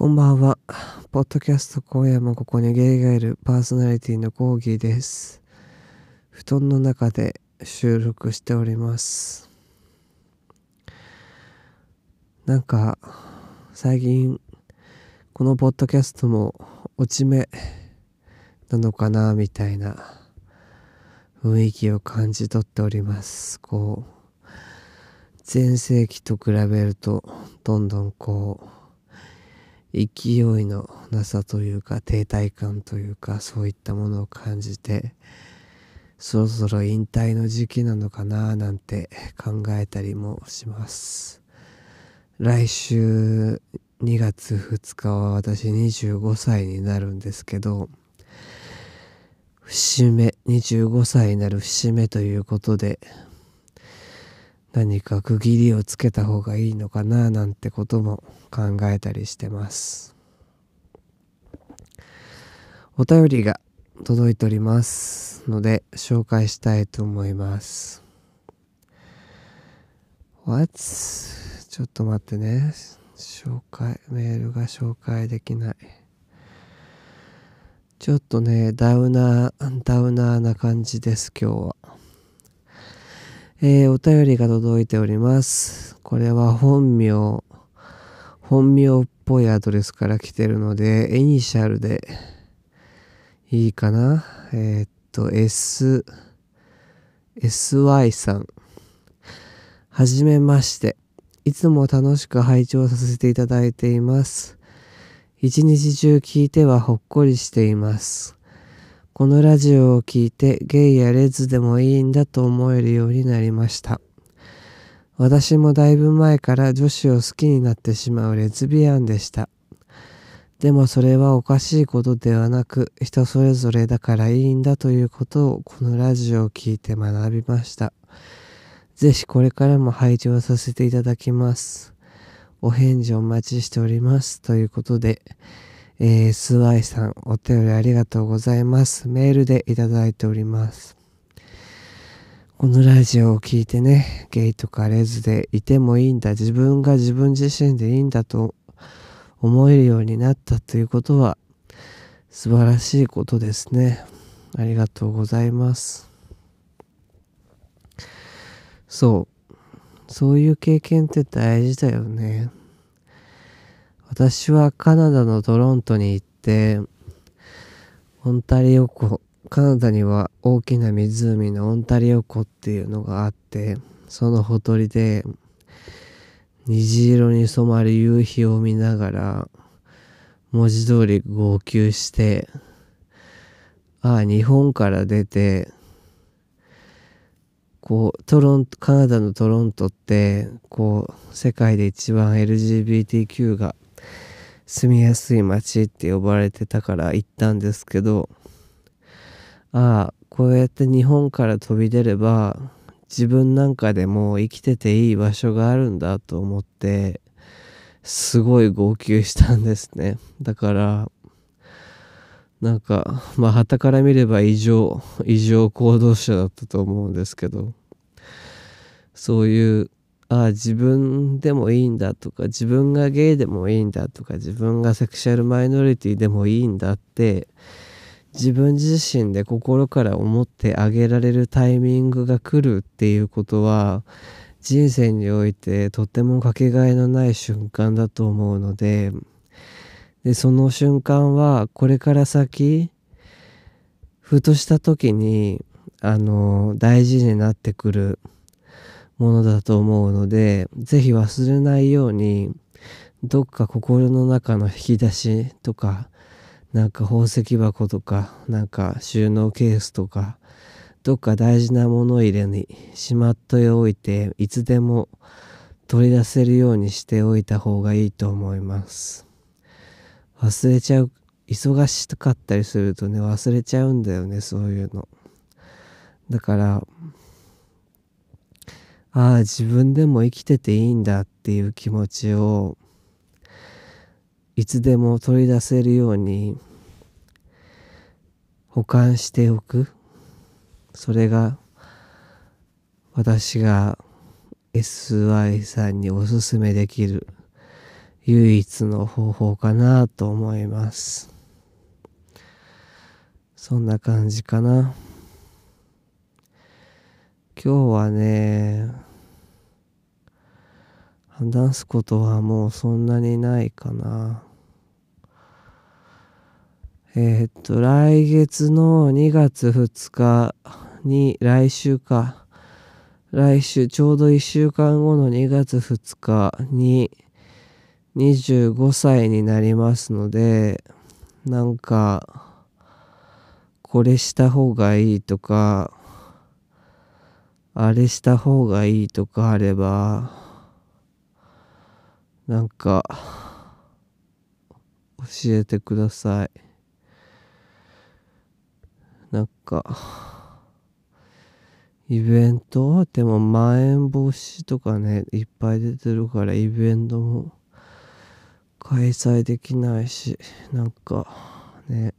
こんばんは。ポッドキャスト今夜もここにゲイがいるパーソナリティのコーギーです。布団の中で収録しております。なんか、最近、このポッドキャストも落ち目なのかな、みたいな雰囲気を感じ取っております。こう、前世紀と比べると、どんどんこう、勢いのなさというか停滞感というかそういったものを感じてそろそろ引退の時期なのかななんて考えたりもします。来週2月2日は私25歳になるんですけど節目25歳になる節目ということで何か区切りをつけた方がいいのかななんてことも考えたりしてます。お便りが届いておりますので紹介したいと思います。What? ちょっと待ってね。紹介メールが紹介できない。ちょっとねダウナーダウナーな感じです今日は。えー、お便りが届いております。これは本名、本名っぽいアドレスから来てるので、エニシャルでいいかな？えー、っと、S、SY さん。はじめまして。いつも楽しく拝聴させていただいています。一日中聞いてはほっこりしています。このラジオを聞いてゲイやレズでもいいんだと思えるようになりました。私もだいぶ前から女子を好きになってしまうレズビアンでした。でもそれはおかしいことではなく人それぞれだからいいんだということをこのラジオを聞いて学びました。ぜひこれからも拝聴させていただきます。お返事お待ちしております。ということで、えー、スワイさん、お便りありがとうございます。メールでいただいております。このラジオを聞いてね、ゲイとかレズでいてもいいんだ、自分が自分自身でいいんだと思えるようになったということは素晴らしいことですね。ありがとうございます。そう。そういう経験って大事だよね。私はカナダのトロントに行ってオンタリオ湖カナダには大きな湖のオンタリオ湖っていうのがあってそのほとりで虹色に染まる夕日を見ながら文字通り号泣してああ日本から出てこうトロントカナダのトロントってこう世界で一番 LGBTQ が住みやすい街って呼ばれてたから行ったんですけどああこうやって日本から飛び出れば自分なんかでも生きてていい場所があるんだと思ってすごい号泣したんですね。だからなんかまあ旗から見れば異常異常行動者だったと思うんですけどそういうああ自分でもいいんだとか自分がゲイでもいいんだとか自分がセクシャルマイノリティでもいいんだって自分自身で心から思ってあげられるタイミングが来るっていうことは人生においてとてもかけがえのない瞬間だと思うのででその瞬間はこれから先ふとした時にあの大事になってくるものだと思うのでぜひ忘れないようにどっか心の中の引き出しとかなんか宝石箱とかなんか収納ケースとかどっか大事な物入れにしまっておいていつでも取り出せるようにしておいた方がいいと思います。忘れちゃう忙しかったりするとね忘れちゃうんだよねそういうの。だからああ自分でも生きてていいんだっていう気持ちをいつでも取り出せるように保管しておく。それが私が SY さんにおすすめできる唯一の方法かなと思います。そんな感じかな。今日はね話すことはもうそんなにないかな。えー、っと来月の2月2日に来週か。来週ちょうど1週間後の2月2日に25歳になりますのでなんかこれした方がいいとかあれした方がいいとかあればなんか教えてください。なんかイベント？でもまん延防止とかね、いっぱい出てるからイベントも開催できないし、なんかね、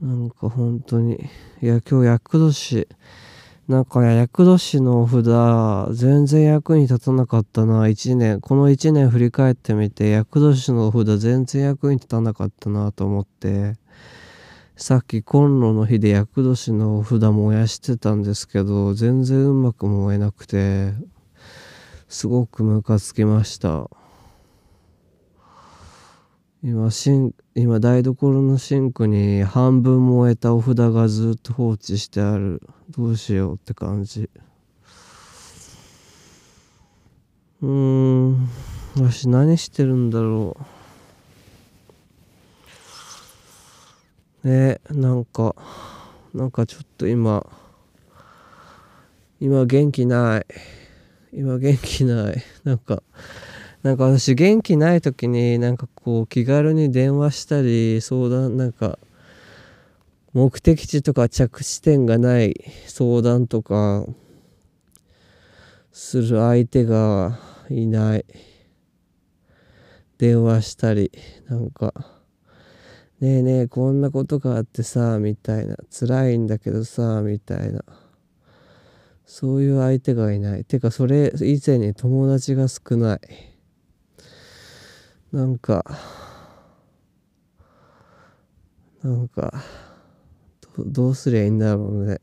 なんか本当に、いや今日厄年、なんか厄年の札全然役に立たなかったな、一年、この一年振り返ってみて厄年の札全然役に立たなかったなと思って、さっきコンロの火で厄年の札燃やしてたんですけど全然うまく燃えなくてすごくムカつきました。今シン今台所のシンクに半分燃えたお札がずっと放置してある。どうしようって感じ。うーん。私何してるんだろう。ねなんかなんかちょっと今今元気ない。今元気ない。なんかなんか私元気ない時になんかこう気軽に電話したり相談なんか目的地とか着地点がない相談とかする相手がいない。電話したりなんかねえねえこんなことがあってさみたいな。辛いんだけどさみたいな。そういう相手がいない。てかそれ以前に友達が少ない。なんかなんかどうすりゃいいんだろうね。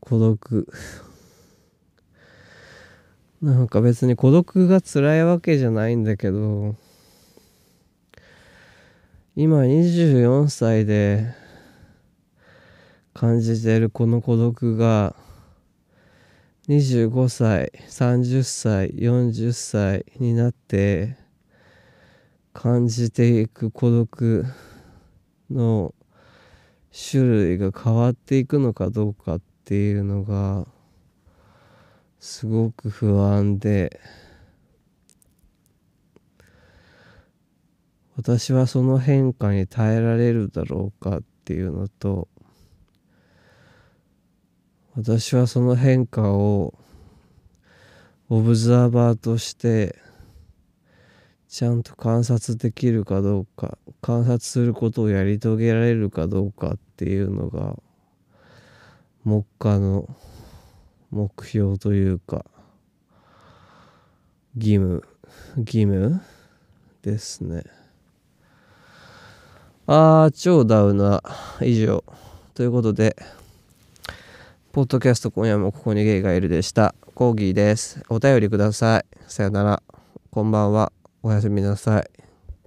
孤独。なんか別に孤独が辛いわけじゃないんだけど今24歳で感じてるこの孤独が25歳30歳40歳になって感じていく孤独の種類が変わっていくのかどうかっていうのがすごく不安で。私はその変化に耐えられるだろうかっていうのと私はその変化をオブザーバーとしてちゃんと観察できるかどうか観察することをやり遂げられるかどうかっていうのが目下の目標というか義務義務ですね。あー、超ダウナー。以上。ということで、ポッドキャスト今夜もここにゲイがいるでした。コーギーです。お便りください。さよなら。こんばんは。おやすみなさい。